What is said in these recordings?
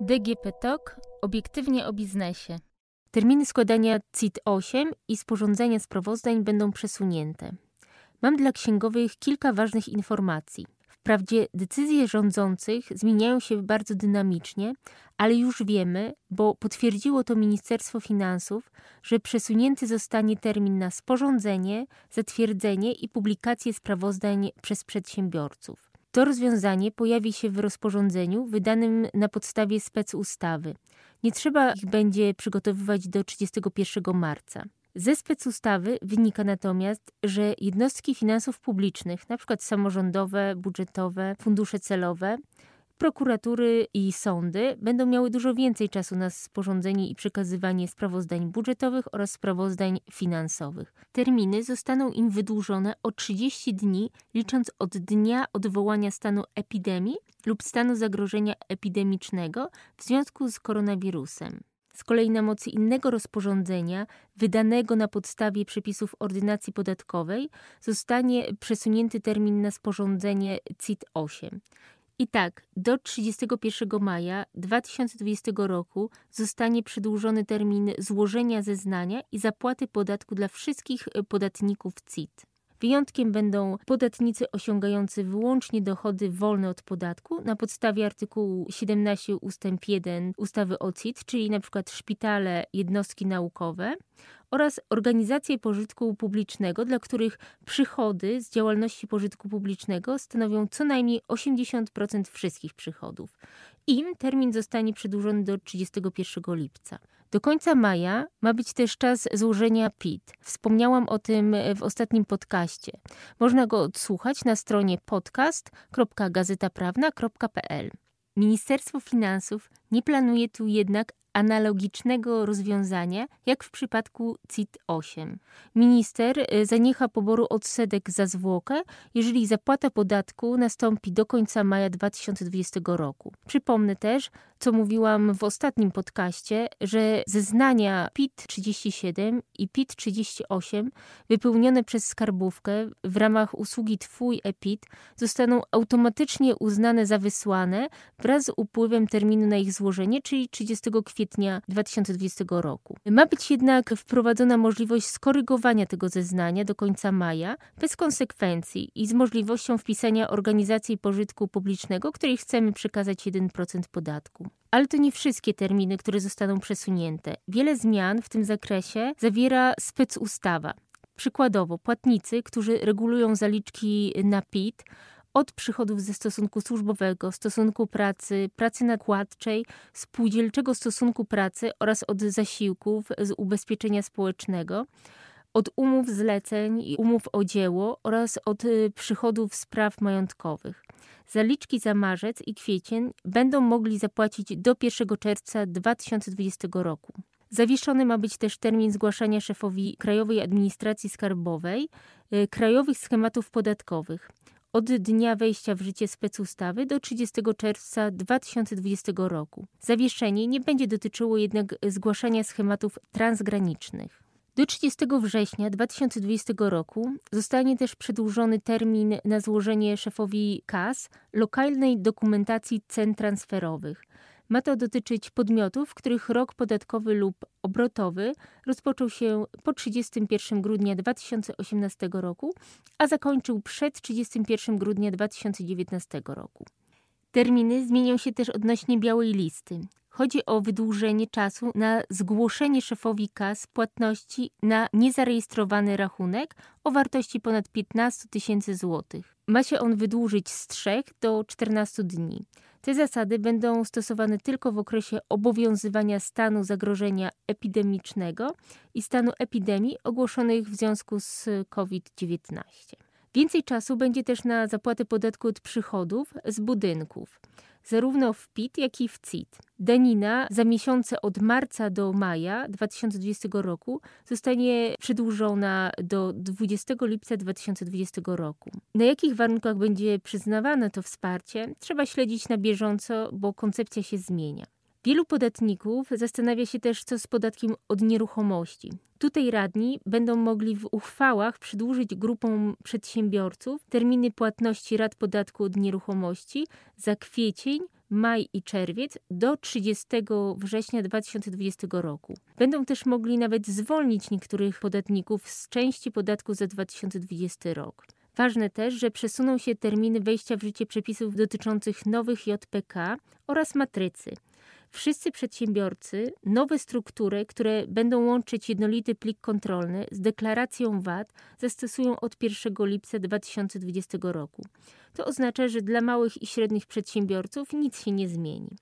DGP TOK obiektywnie o biznesie. Terminy składania CIT-8 i sporządzenia sprawozdań będą przesunięte. Mam dla księgowych kilka ważnych informacji. Wprawdzie decyzje rządzących zmieniają się bardzo dynamicznie, ale już wiemy, bo potwierdziło to Ministerstwo Finansów, że przesunięty zostanie termin na sporządzenie, zatwierdzenie i publikację sprawozdań przez przedsiębiorców. To rozwiązanie pojawi się w rozporządzeniu wydanym na podstawie specustawy. Nie trzeba ich będzie przygotowywać do 31 marca. Ze specustawy wynika natomiast, że jednostki finansów publicznych, np. samorządowe, budżetowe, fundusze celowe, prokuratury i sądy będą miały dużo więcej czasu na sporządzenie i przekazywanie sprawozdań budżetowych oraz sprawozdań finansowych. Terminy zostaną im wydłużone o 30 dni, licząc od dnia odwołania stanu epidemii lub stanu zagrożenia epidemicznego w związku z koronawirusem. Z kolei na mocy innego rozporządzenia, wydanego na podstawie przepisów ordynacji podatkowej, zostanie przesunięty termin na sporządzenie CIT-8. I tak, do 31 maja 2020 roku zostanie przedłużony termin złożenia zeznania i zapłaty podatku dla wszystkich podatników CIT. Wyjątkiem będą podatnicy osiągający wyłącznie dochody wolne od podatku na podstawie artykułu 17 ust. 1 ustawy o CIT, czyli np. szpitale, jednostki naukowe oraz organizacje pożytku publicznego, dla których przychody z działalności pożytku publicznego stanowią co najmniej 80% wszystkich przychodów. Im termin zostanie przedłużony do 31 lipca. Do końca maja ma być też czas złożenia PIT. Wspomniałam o tym w ostatnim podcaście. Można go odsłuchać na stronie podcast.gazetaprawna.pl. Ministerstwo Finansów nie planuje tu jednak analogicznego rozwiązania jak w przypadku CIT-8. Minister y, zaniecha poboru odsetek za zwłokę, jeżeli zapłata podatku nastąpi do końca maja 2020 roku. Przypomnę też, co mówiłam w ostatnim podcaście, że zeznania PIT-37 i PIT-38 wypełnione przez skarbówkę w ramach usługi Twój e-PIT zostaną automatycznie uznane za wysłane wraz z upływem terminu na ich złożenie, czyli 30 kwietnia 2020 roku. Ma być jednak wprowadzona możliwość skorygowania tego zeznania do końca maja bez konsekwencji i z możliwością wpisania organizacji pożytku publicznego, której chcemy przekazać 1% podatku. Ale to nie wszystkie terminy, które zostaną przesunięte. Wiele zmian w tym zakresie zawiera specustawa. Przykładowo, płatnicy, którzy regulują zaliczki na PIT, od przychodów ze stosunku służbowego, stosunku pracy, pracy nakładczej, spółdzielczego stosunku pracy oraz od zasiłków z ubezpieczenia społecznego, od umów zleceń i umów o dzieło oraz od y, przychodów z praw majątkowych. Zaliczki za marzec i kwiecień będą mogli zapłacić do 1 czerwca 2020 roku. Zawieszony ma być też termin zgłaszania szefowi Krajowej Administracji Skarbowej y, krajowych schematów podatkowych od dnia wejścia w życie specustawy do 30 czerwca 2020 roku. Zawieszenie nie będzie dotyczyło jednak zgłaszania schematów transgranicznych. Do 30 września 2020 roku zostanie też przedłużony termin na złożenie szefowi KAS lokalnej dokumentacji cen transferowych. Ma to dotyczyć podmiotów, których rok podatkowy lub obrotowy rozpoczął się po 31 grudnia 2018 roku, a zakończył przed 31 grudnia 2019 roku. Terminy zmienią się też odnośnie białej listy. Chodzi o wydłużenie czasu na zgłoszenie szefowi KAS płatności na niezarejestrowany rachunek o wartości ponad 15 tysięcy złotych. Ma się on wydłużyć z 3 do 14 dni. Te zasady będą stosowane tylko w okresie obowiązywania stanu zagrożenia epidemicznego i stanu epidemii ogłoszonych w związku z COVID-19. Więcej czasu będzie też na zapłatę podatku od przychodów z budynków zarówno w PIT, jak i w CIT. Danina za miesiące od marca do maja 2020 roku zostanie przedłużona do 20 lipca 2020 roku. Na jakich warunkach będzie przyznawane to wsparcie, trzeba śledzić na bieżąco, bo koncepcja się zmienia. Wielu podatników zastanawia się też, co z podatkiem od nieruchomości. Tutaj radni będą mogli w uchwałach przedłużyć grupom przedsiębiorców terminy płatności rat podatku od nieruchomości za kwiecień, maj i czerwiec do 30 września 2020 roku. Będą też mogli nawet zwolnić niektórych podatników z części podatku za 2020 rok. Ważne też, że przesuną się terminy wejścia w życie przepisów dotyczących nowych JPK oraz matrycy. Wszyscy przedsiębiorcy nowe struktury, które będą łączyć jednolity plik kontrolny z deklaracją VAT, zastosują od 1 lipca 2020 roku. To oznacza, że dla małych i średnich przedsiębiorców nic się nie zmieni.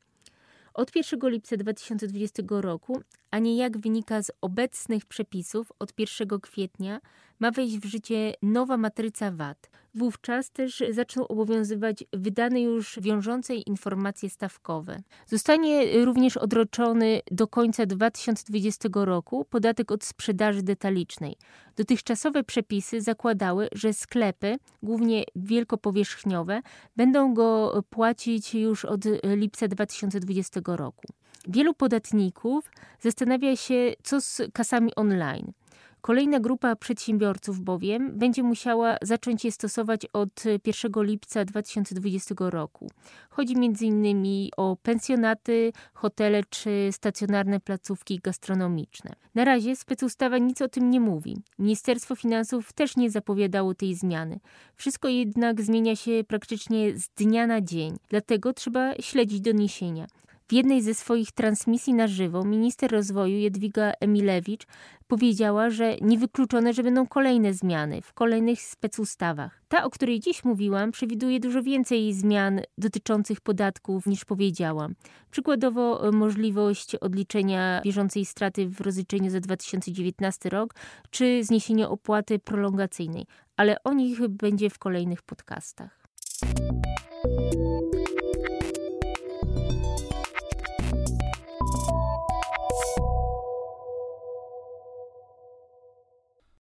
Od 1 lipca 2020 roku, a nie jak wynika z obecnych przepisów, od 1 kwietnia ma wejść w życie nowa matryca VAT. Wówczas też zaczną obowiązywać wydane już wiążące informacje stawkowe. Zostanie również odroczony do końca 2020 roku podatek od sprzedaży detalicznej. Dotychczasowe przepisy zakładały, że sklepy, głównie wielkopowierzchniowe, będą go płacić już od lipca 2020 roku. Wielu podatników zastanawia się, co z kasami online. Kolejna grupa przedsiębiorców bowiem będzie musiała zacząć je stosować od 1 lipca 2020 roku. Chodzi m.in. o pensjonaty, hotele czy stacjonarne placówki gastronomiczne. Na razie specustawa nic o tym nie mówi. Ministerstwo Finansów też nie zapowiadało tej zmiany. Wszystko jednak zmienia się praktycznie z dnia na dzień, dlatego trzeba śledzić doniesienia. W jednej ze swoich transmisji na żywo minister rozwoju Jadwiga Emilewicz powiedziała, że niewykluczone, że będą kolejne zmiany w kolejnych specustawach. Ta, o której dziś mówiłam, przewiduje dużo więcej zmian dotyczących podatków niż powiedziałam. Przykładowo e, możliwość odliczenia bieżącej straty w rozliczeniu za 2019 rok, czy zniesienie opłaty prolongacyjnej, ale o nich będzie w kolejnych podcastach.